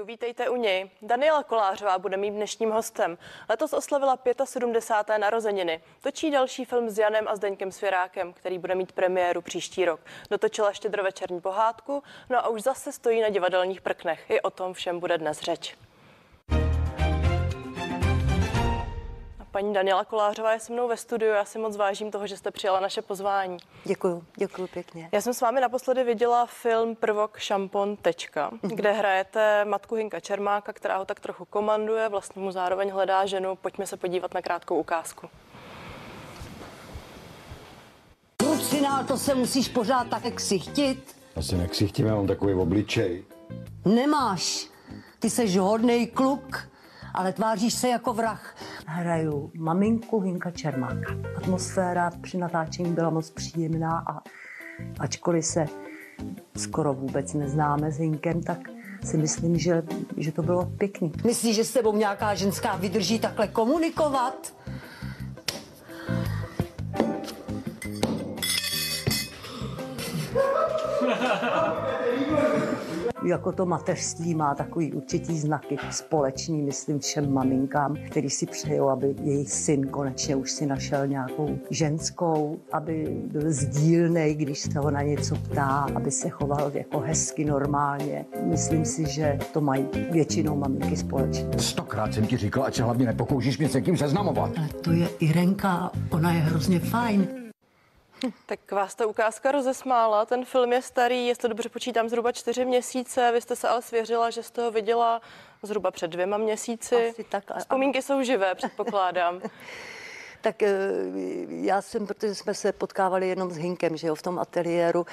Vítejte u něj. Daniela Kolářová bude mým dnešním hostem. Letos oslavila 75. narozeniny. Točí další film s Janem a Zdeňkem Svěrákem, který bude mít premiéru příští rok. Dotočila štědrovečerní pohádku, no a už zase stojí na divadelních prknech. I o tom všem bude dnes řeč. Paní Daniela Kolářová je se mnou ve studiu. Já si moc vážím toho, že jste přijala naše pozvání. Děkuji, děkuji pěkně. Já jsem s vámi naposledy viděla film Prvok šampon tečka, mhm. kde hrajete matku Hinka Čermáka, která ho tak trochu komanduje, vlastně mu zároveň hledá ženu. Pojďme se podívat na krátkou ukázku. Krucinál, to se musíš pořád tak ksichtit. Já si neksichtím, já mám takový obličej. Nemáš. Ty seš hodnej kluk, ale tváříš se jako vrah. Hraju maminku Hinka Čermáka. Atmosféra při natáčení byla moc příjemná a ačkoliv se skoro vůbec neznáme s Hinkem, tak si myslím, že, že to bylo pěkný. Myslíš, že s tebou nějaká ženská vydrží takhle komunikovat? jako to mateřství má takový určitý znaky společný, myslím všem maminkám, který si přejou, aby jejich syn konečně už si našel nějakou ženskou, aby byl sdílný, když se ho na něco ptá, aby se choval jako hezky normálně. Myslím si, že to mají většinou maminky společně. Stokrát jsem ti říkal, ať se hlavně nepokoušíš mě s někým seznamovat. Ale to je Irenka, ona je hrozně fajn. Tak vás ta ukázka rozesmála. Ten film je starý, jestli dobře počítám, zhruba čtyři měsíce. Vy jste se ale svěřila, že jste ho viděla zhruba před dvěma měsíci. Asi tak. Vzpomínky jsou živé, předpokládám. tak eh, já jsem, protože jsme se potkávali jenom s Hinkem, že jo, v tom ateliéru,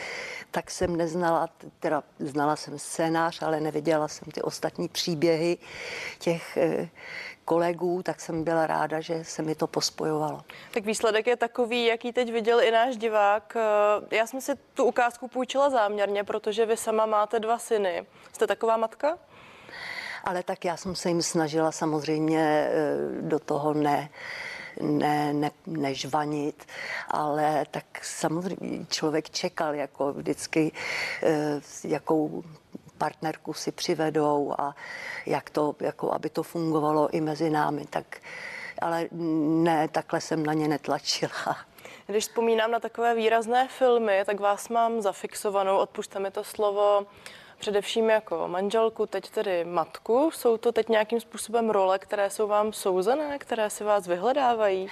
tak jsem neznala, teda znala jsem scénář, ale neviděla jsem ty ostatní příběhy těch eh, kolegů, tak jsem byla ráda, že se mi to pospojovalo. Tak výsledek je takový, jaký teď viděl i náš divák. Eh, já jsem si tu ukázku půjčila záměrně, protože vy sama máte dva syny. Jste taková matka? Ale tak já jsem se jim snažila samozřejmě do toho ne ne, ne, nežvanit, ale tak samozřejmě člověk čekal jako vždycky, eh, jakou partnerku si přivedou a jak to, jako aby to fungovalo i mezi námi, tak ale ne, takhle jsem na ně netlačila. Když vzpomínám na takové výrazné filmy, tak vás mám zafixovanou, odpušte mi to slovo, především jako manželku, teď tedy matku. Jsou to teď nějakým způsobem role, které jsou vám souzené, které si vás vyhledávají?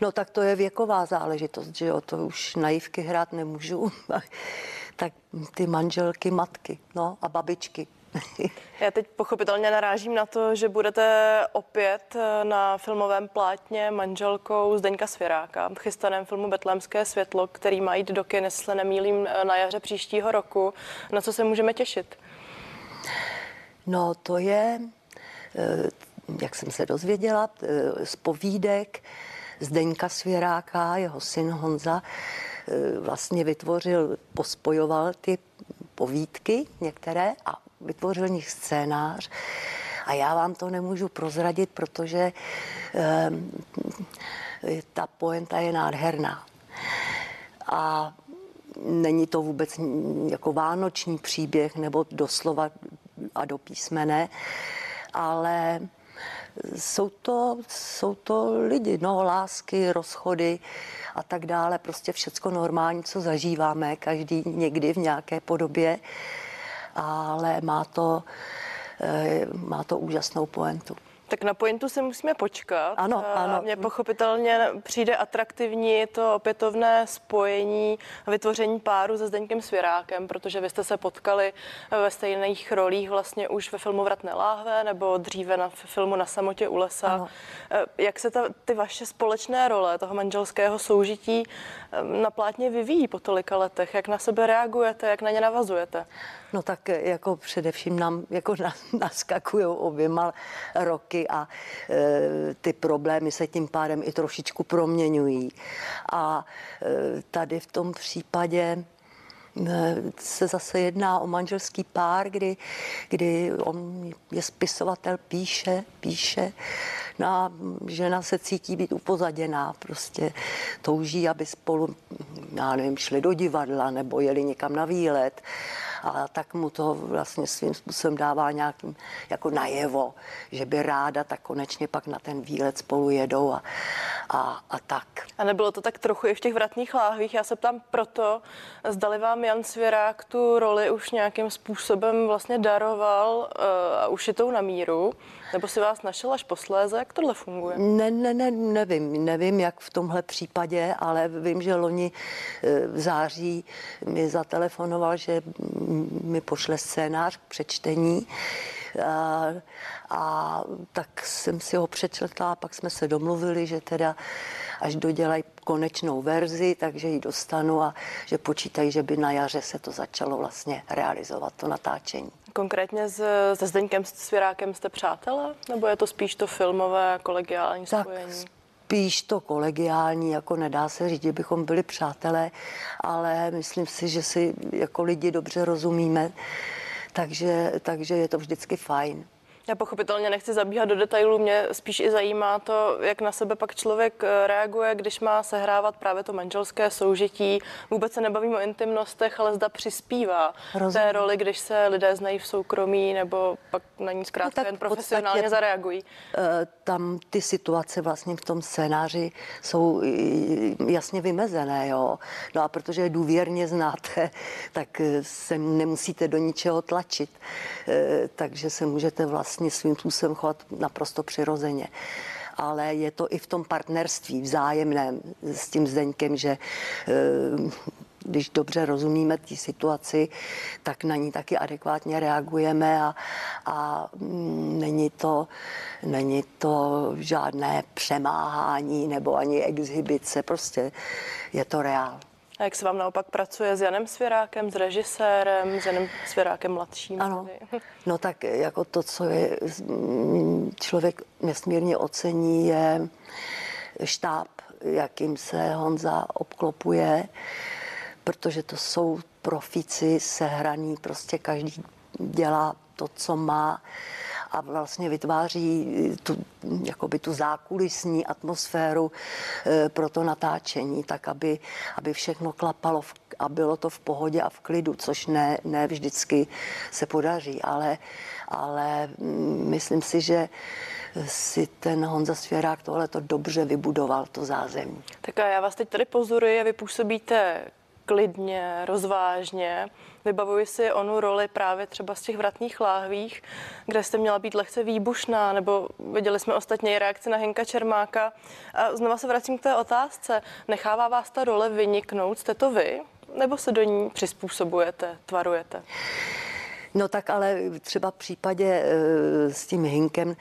No tak to je věková záležitost, že jo, to už naivky hrát nemůžu. tak ty manželky, matky, no a babičky. Já teď pochopitelně narážím na to, že budete opět eh, na filmovém plátně manželkou Zdeňka Svěráka v chystaném filmu Betlémské světlo, který má jít do kin, jestli nemýlím, eh, na jaře příštího roku. Na co se můžeme těšit? No to je, eh, jak jsem se dozvěděla, z povídek Zdeňka Svěráka, jeho syn Honza, vlastně vytvořil, pospojoval ty povídky některé a vytvořil nich scénář. A já vám to nemůžu prozradit, protože eh, ta poenta je nádherná. A není to vůbec jako vánoční příběh nebo doslova a do písmene, ale jsou to, jsou to lidi, no, lásky, rozchody a tak dále, prostě všecko normální, co zažíváme každý někdy v nějaké podobě ale má to, eh, má to úžasnou poentu. Tak na pointu si musíme počkat. Ano, ano. Mně pochopitelně přijde atraktivní to opětovné spojení a vytvoření páru se Zdeňkem Svěrákem, protože vy jste se potkali ve stejných rolích vlastně už ve filmu Vratné láhve nebo dříve na filmu Na samotě u lesa. Ano. Eh, jak se ta, ty vaše společné role toho manželského soužití eh, na plátně vyvíjí po tolika letech? Jak na sebe reagujete, jak na ně navazujete? No tak jako především nám jako naskakují oběma roky a e, ty problémy se tím pádem i trošičku proměňují. A e, tady v tom případě e, se zase jedná o manželský pár, kdy, kdy on je spisovatel, píše, píše, No a žena se cítí být upozaděná, prostě touží, aby spolu, já nevím, šli do divadla nebo jeli někam na výlet a tak mu to vlastně svým způsobem dává nějakým jako najevo, že by ráda tak konečně pak na ten výlet spolu jedou a, a, a tak. A nebylo to tak trochu i v těch vratných láhvích? Já se ptám proto, zdali vám Jan Svěrák tu roli už nějakým způsobem vlastně daroval uh, a ušitou na míru, nebo si vás našel až posléze? Jak tohle funguje? Ne, ne, ne, nevím, nevím, jak v tomhle případě, ale vím, že loni eh, v září mi zatelefonoval, že mi pošle scénář k přečtení a, a tak jsem si ho přečetla a pak jsme se domluvili, že teda až dodělají konečnou verzi, takže ji dostanu a že počítají, že by na jaře se to začalo vlastně realizovat, to natáčení. Konkrétně s, se Zdeňkem Svěrákem jste přátelé? Nebo je to spíš to filmové kolegiální tak spojení? Spíš to kolegiální, jako nedá se říct, že bychom byli přátelé, ale myslím si, že si jako lidi dobře rozumíme, takže, takže je to vždycky fajn. Já pochopitelně nechci zabíhat do detailů, mě spíš i zajímá to, jak na sebe pak člověk eh, reaguje, když má sehrávat právě to manželské soužití. Vůbec se nebavím o intimnostech, ale zda přispívá Rozumím. té roli, když se lidé znají v soukromí nebo pak na ní zkrátka no, jen profesionálně podstatě, zareagují. Eh, tam ty situace vlastně v tom scénáři jsou jasně vymezené, jo. No a protože je důvěrně znáte, tak eh, se nemusíte do ničeho tlačit. Takže se můžete vlastně vlastně svým způsobem chovat naprosto přirozeně ale je to i v tom partnerství vzájemném s tím Zdeňkem, že eh, když dobře rozumíme té situaci, tak na ní taky adekvátně reagujeme a, a mm, není, to, není to žádné přemáhání nebo ani exhibice, prostě je to reál. A jak se vám naopak pracuje s Janem Svěrákem, s režisérem, s Janem Svěrákem mladším? Ano, no tak jako to, co je člověk nesmírně ocení, je štáb, jakým se Honza obklopuje, protože to jsou profici sehraný, prostě každý dělá to, co má a vlastně vytváří tu, jakoby tu zákulisní atmosféru e, pro to natáčení, tak aby, aby všechno klapalo v, a bylo to v pohodě a v klidu, což ne, ne vždycky se podaří, ale, ale mm, myslím si, že si ten Honza Svěrák tohle to dobře vybudoval, to zázemí. Tak a já vás teď tady pozoruji, vy působíte klidně, rozvážně. Vybavuji si onu roli právě třeba z těch vratných láhvích, kde jste měla být lehce výbušná, nebo viděli jsme ostatně reakce na Henka Čermáka. A znova se vracím k té otázce. Nechává vás ta role vyniknout? Jste to vy? Nebo se do ní přizpůsobujete, tvarujete? No tak ale třeba v případě e, s tím Hinkem,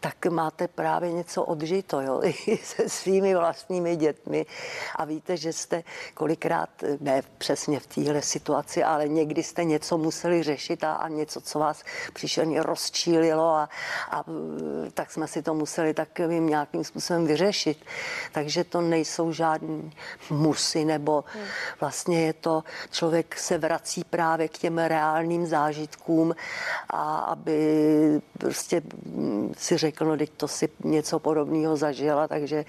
tak máte právě něco odžito, jo, i se svými vlastními dětmi. A víte, že jste kolikrát, ne přesně v téhle situaci, ale někdy jste něco museli řešit a, a něco, co vás příšerně rozčílilo a, a tak jsme si to museli takovým nějakým způsobem vyřešit. Takže to nejsou žádný musy, nebo vlastně je to, člověk se vrací právě k těm reálným zážitkům a aby prostě si řekl, no teď to si něco podobného zažila, takže,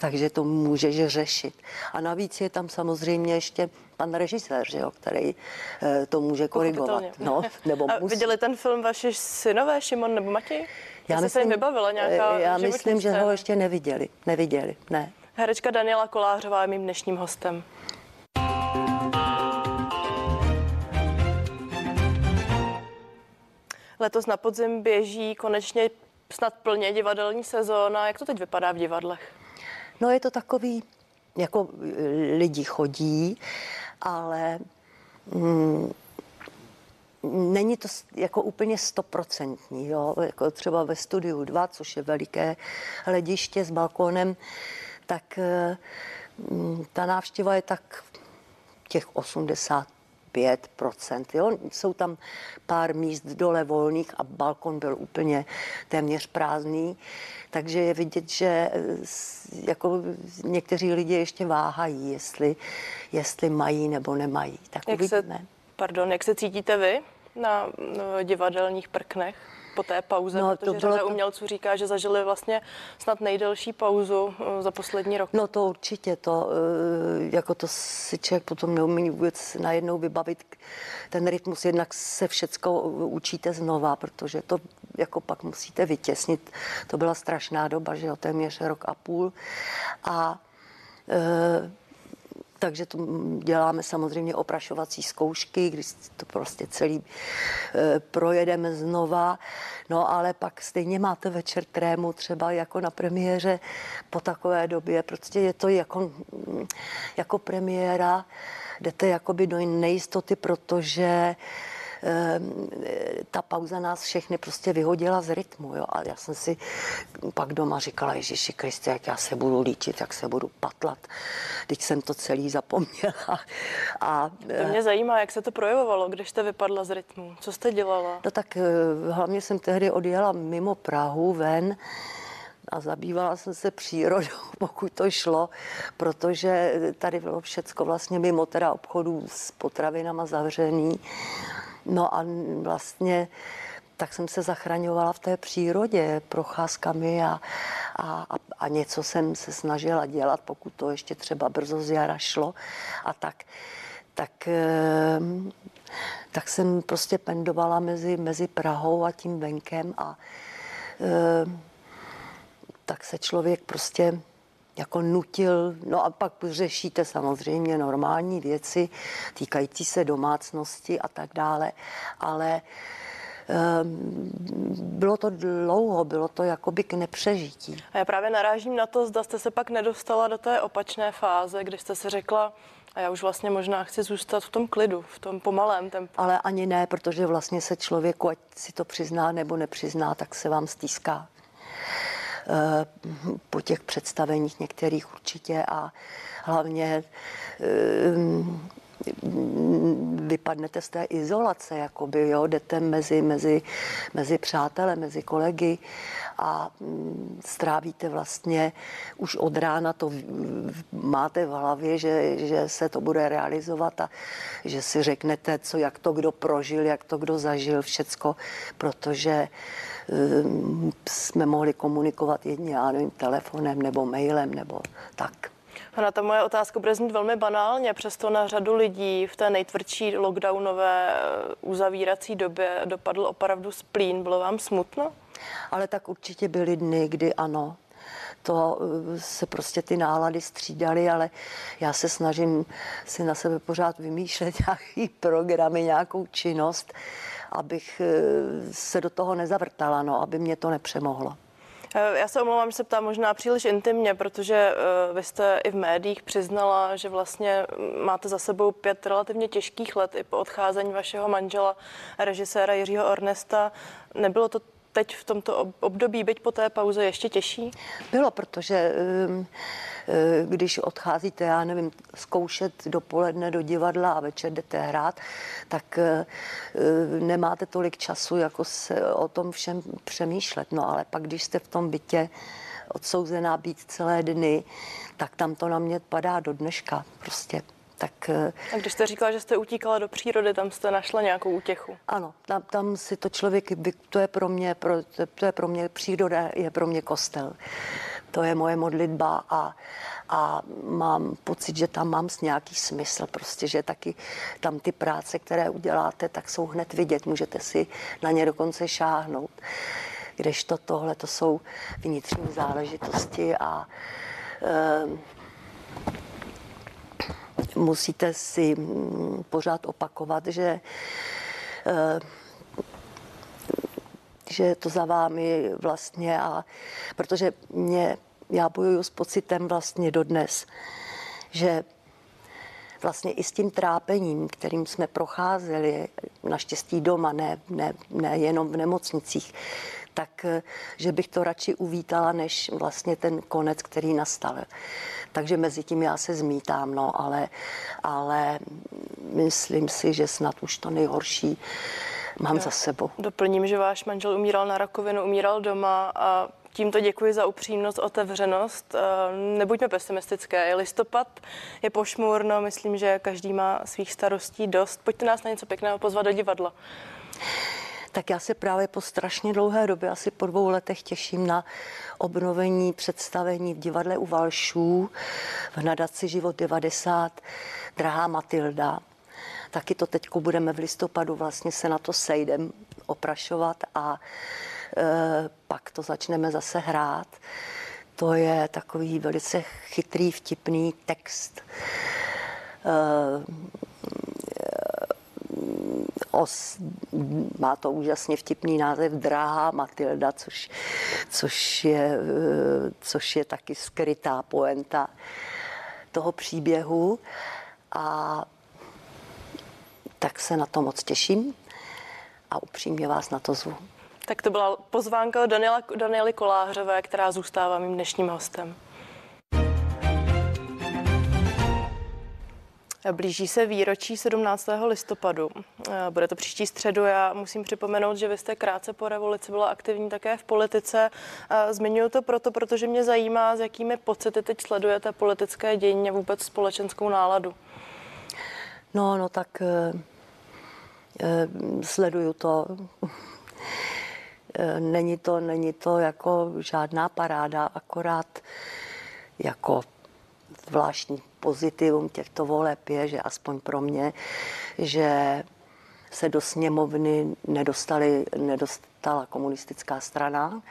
takže to můžeš řešit. A navíc je tam samozřejmě ještě pan režisér, že jo, který eh, to může korigovat. No, nebo A musí. viděli ten film vaši synové, Šimon nebo Matěj? Já myslím, se jim vybavila nějaká eh, Já myslím, že ho ještě neviděli. Neviděli, ne. Herečka Daniela Kolářová je mým dnešním hostem. Letos na podzim běží konečně snad plně divadelní sezóna. Jak to teď vypadá v divadlech? No je to takový, jako e, lidi chodí, ale mm, není to jako úplně stoprocentní, jo? jako třeba ve studiu 2, což je veliké hlediště s balkónem, tak e, mm, ta návštěva je tak těch 80 5%. Jo? Jsou tam pár míst dole volných a balkon byl úplně téměř prázdný. Takže je vidět, že eh, jako někteří lidi ještě váhají, jestli, jestli mají nebo nemají. Tak jak uvidíme. Se, pardon, jak se cítíte vy na, na divadelních prknech? Po té pauze, No, no, to protože bylo řada to- umělců říká, že zažili vlastně snad nejdelší pauzu eh, za poslední rok. No to určitě, to, eh, jako to si člověk potom neumí vůbec najednou vybavit ten rytmus, jednak se všecko učíte znova, protože to jako pak musíte vytěsnit. To byla strašná doba, že jo, téměř rok a půl. A eh, takže to děláme samozřejmě oprašovací zkoušky, když to prostě celý eh, projedeme znova. No ale pak stejně máte večer trému třeba jako na premiéře po takové době. Prostě je to jako, mm, jako premiéra, jdete jakoby do nejistoty, protože ta pauza nás všechny prostě vyhodila z rytmu. Jo? A já jsem si pak doma říkala, Ježíši Kriste, jak já se budu líčit, jak se budu patlat. Teď jsem to celý zapomněla. A, To mě zajímá, jak se to projevovalo, když jste vypadla z rytmu. Co jste dělala? No tak eh, hlavně jsem tehdy odjela mimo Prahu ven a zabývala jsem se přírodou, pokud to šlo, protože tady bylo všecko vlastně mimo teda obchodů s potravinama zavřený. No a vlastně tak jsem se zachraňovala v té přírodě procházkami a, a, a, něco jsem se snažila dělat, pokud to ještě třeba brzo z jara šlo a tak. Tak ehm, tak jsem prostě pendovala mezi, mezi Prahou a tím venkem a e, tak se člověk prostě jako nutil, no a pak řešíte samozřejmě normální věci týkající se domácnosti a tak dále, ale ehm, bylo to dlouho, bylo to jakoby k nepřežití. A já právě narážím na to, zda jste se pak nedostala do té opačné fáze, kdy jste si řekla, a já už vlastně možná chci zůstat v tom klidu, v tom pomalém tempu. Ale ani ne, protože vlastně se člověku, ať si to přizná nebo nepřizná, tak se vám stýská. Eh, Po těch představeních některých určitě a hlavně eh, vypadnete z té izolace, jakoby, jo, jdete mezi, mezi, mezi přátele, mezi kolegy a mm, strávíte vlastně už od rána to máte v hlavě, že, že se to bude realizovat a že si řeknete, co, jak to kdo prožil, jak to kdo zažil, všecko, protože jsme mohli komunikovat jedně, já nevím, telefonem nebo mailem nebo tak. Ona ta moje otázka bude znít velmi banálně, přesto na řadu lidí v té nejtvrdší lockdownové eh, uzavírací době dopadl opravdu splín. Bylo vám smutno? Ale tak určitě byly dny, kdy ano, to eh, se prostě ty nálady střídaly, ale já se snažím si na sebe pořád vymýšlet nějaký programy, nějakou činnost, abych eh, se do toho nezavrtala, no, aby mě to nepřemohlo. Eh, Já se omlouvám, že se ptám možná příliš intimně, protože eh, vy jste i v médiích přiznala, že vlastně mm, máte za sebou pět relativně těžkých let i po odcházení vašeho manžela, režiséra Jiřího Ornesta. Nebylo to teď v tomto ob- období, byť po té pauze, ještě těžší? Bylo, protože um, eh, když odcházíte, já nevím, zkoušet dopoledne do divadla a večer jdete hrát, tak eh, eh, nemáte tolik času, jako se o tom všem přemýšlet. No ale pak, když jste v tom bytě odsouzená být celé dny, tak tam to na mě padá do dneška prostě. Tak eh, A když jste říkala, že jste utíkala do přírody, tam jste našla nějakou útěchu. ano, tam, tam si to člověk, to je pro mě, pro, to je pro mě, příroda je pro mě kostel. To je moje modlitba a, a mám pocit, že tam mám s nějaký smysl, prostě, že taky tam ty práce, které uděláte, tak jsou hned vidět, můžete si na ně dokonce šáhnout. Kdežto tohle, to jsou vnitřní záležitosti a ehm, musíte si mm, pořád opakovat, že eh, že to za vámi vlastně a protože mě, já bojuju s pocitem vlastně dodnes, že vlastně i s tím trápením, kterým jsme procházeli, naštěstí doma, ne, ne, ne jenom v nemocnicích, tak eh, že bych to radši uvítala, než vlastně ten konec, který nastal. Takže mezi tím já se zmítám, no, ale, ale myslím si, že snad už to nejhorší mám za sebou. Doplním, že váš manžel umíral na rakovinu, umíral doma a tímto děkuji za upřímnost, otevřenost. Eh, Nebuďme pesimistické. Je listopad, je pošmurno, myslím, že každý má svých starostí dost. Pojďte nás na něco pěkného pozvat do divadla. Tak já se právě po strašně dlouhé době, asi po dvou letech, těším na obnovení představení v divadle u Valšů v nadaci Život 90 Drahá Matilda. Taky to teď budeme v listopadu, vlastně se na to sejdem oprašovat a e, pak to začneme zase hrát. To je takový velice chytrý, vtipný text. E, os, má to úžasně vtipný název Dráha Matilda, což, což, je, což je taky skrytá poenta toho příběhu. A tak se na to moc těším a upřímně vás na to zvu. Tak to byla pozvánka Daniela, Daniely Kolářové, která zůstává mým dnešním hostem. Blíží se výročí 17. listopadu. Bude to příští středu. Já musím připomenout, že vy jste krátce po revoluci byla aktivní také v politice. Zmiňuji to proto, protože mě zajímá, s jakými pocity teď sledujete politické dění a vůbec společenskou náladu. No, no tak eh, eh, sleduju to. Eh, není to, není to jako žádná paráda, akorát jako zvláštní pozitivum těchto voleb je, že aspoň pro mě, že se do sněmovny nedostali, nedostala komunistická strana.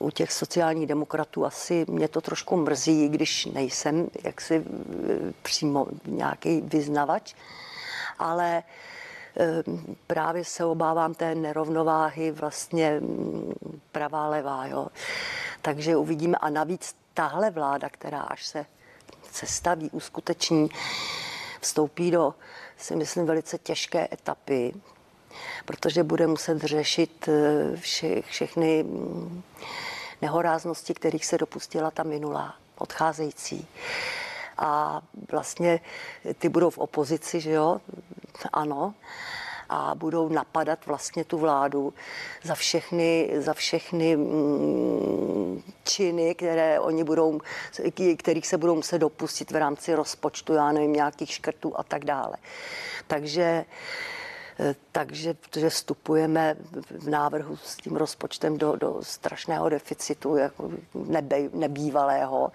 U těch sociálních demokratů asi mě to trošku mrzí, když nejsem jaksi e, přímo nějaký vyznavač, ale e, právě se obávám té nerovnováhy vlastně pravá levá. Jo. Takže uvidíme. A navíc tahle vláda, která až se sestaví, uskuteční, vstoupí do, si myslím, velice těžké etapy, protože bude muset řešit eh, vše, všechny mm, nehoráznosti, kterých se dopustila ta minulá, odcházející. A vlastně ty budou v opozici, že jo? Ano a budou napadat vlastně tu vládu za všechny, za všechny mm, činy, které oni budou, kterých se budou muset dopustit v rámci rozpočtu, já nevím, nějakých škrtů a tak dále. Takže takže protože vstupujeme v návrhu s tím rozpočtem do, do strašného deficitu, jako nebe, nebývalého.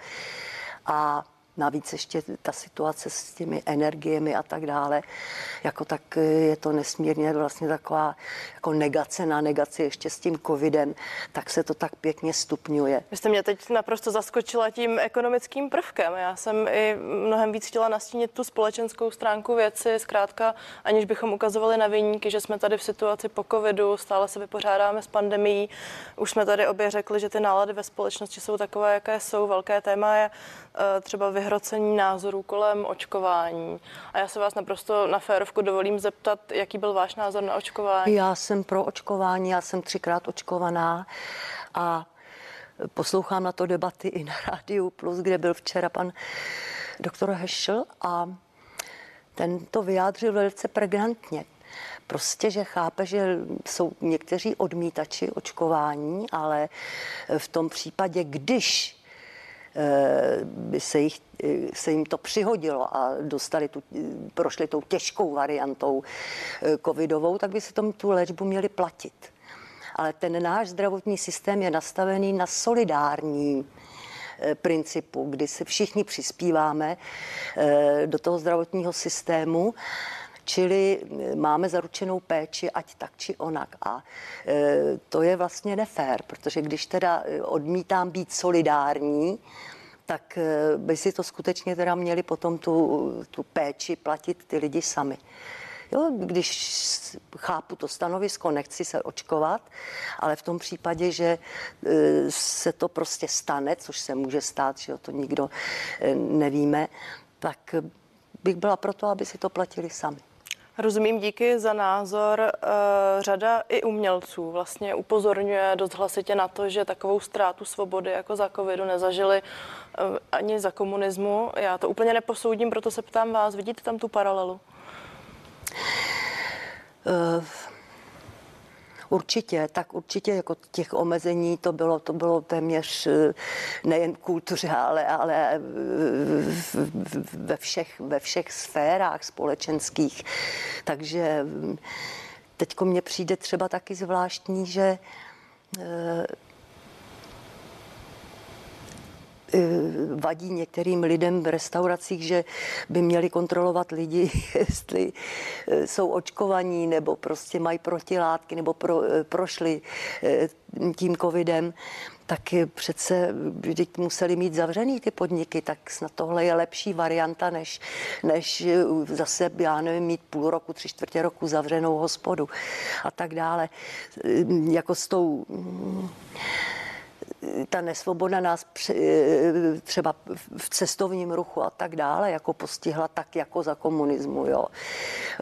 A Navíc ještě ta situace s těmi energiemi a tak dále, jako tak je to nesmírně vlastně taková jako negace na negaci ještě s tím covidem, tak se to tak pěkně stupňuje. Vy jste mě teď naprosto zaskočila tím ekonomickým prvkem. Já jsem i mnohem víc chtěla nastínit tu společenskou stránku věci, zkrátka, aniž bychom ukazovali na vyníky, že jsme tady v situaci po covidu, stále se vypořádáme s pandemí. Už jsme tady obě řekli, že ty nálady ve společnosti jsou takové, jaké jsou. Velké téma je třeba vyhrocení názorů kolem očkování. A já se vás naprosto na férovku dovolím zeptat, jaký byl váš názor na očkování? Já jsem pro očkování, já jsem třikrát očkovaná a poslouchám na to debaty i na Rádiu Plus, kde byl včera pan doktor Hešel a ten to vyjádřil velice pregnantně. Prostě, že chápe, že jsou někteří odmítači očkování, ale v tom případě, když by se, jich, se jim to přihodilo a dostali tu, prošli tou těžkou variantou eh, covidovou, tak by si tom tu léčbu měli platit. Ale ten náš zdravotní systém je nastavený na solidární eh, principu, kdy se všichni přispíváme eh, do toho zdravotního systému Čili máme zaručenou péči, ať tak či onak. A to je vlastně nefér, protože když teda odmítám být solidární, tak by si to skutečně teda měli potom tu, tu péči platit ty lidi sami. Jo, když chápu to stanovisko, nechci se očkovat, ale v tom případě, že se to prostě stane, což se může stát, že to nikdo nevíme, tak bych byla proto, aby si to platili sami. Rozumím, díky za názor. Eh, řada i umělců vlastně upozorňuje dost hlasitě na to, že takovou ztrátu svobody jako za covidu nezažili eh, ani za komunismu. Já to úplně neposoudím, proto se ptám vás, vidíte tam tu paralelu? Určitě, tak určitě jako těch omezení to bylo, to bylo téměř eh, nejen kultuře, ale, ale eh, ve všech, ve všech sférách společenských. Takže mm, teď mně přijde třeba taky zvláštní, že eh, eh, vadí některým lidem v restauracích, že by měli kontrolovat lidi, jestli eh, jsou očkovaní nebo prostě mají protilátky nebo pro, prošli tím covidem tak přece vždyť museli mít zavřený ty podniky, tak snad tohle je lepší varianta, než, než zase, já nevím, mít půl roku, tři čtvrtě roku zavřenou hospodu a tak dále. Jako s tou ta nesvoboda nás třeba v cestovním ruchu a tak dále jako postihla tak jako za komunismu, jo.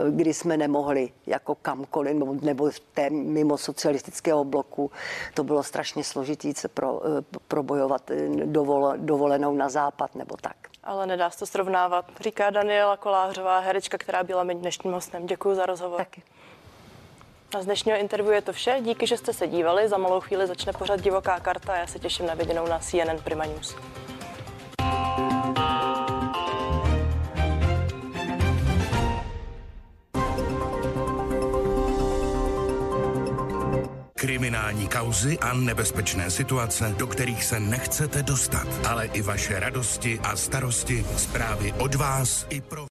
kdy jsme nemohli jako kamkoliv nebo v té mimo socialistického bloku. To bylo strašně složitý se pro, probojovat dovol, dovolenou na západ nebo tak. Ale nedá se to srovnávat, říká Daniela Kolářová, herečka, která byla mým dnešním hostem. Děkuji za rozhovor. Taky. A z dnešního interview je to vše. Díky, že jste se dívali. Za malou chvíli začne pořád divoká karta a já se těším na viděnou na CNN Prima News. Kriminální kauzy a nebezpečné situace, do kterých se nechcete dostat, ale i vaše radosti a starosti, zprávy od vás i pro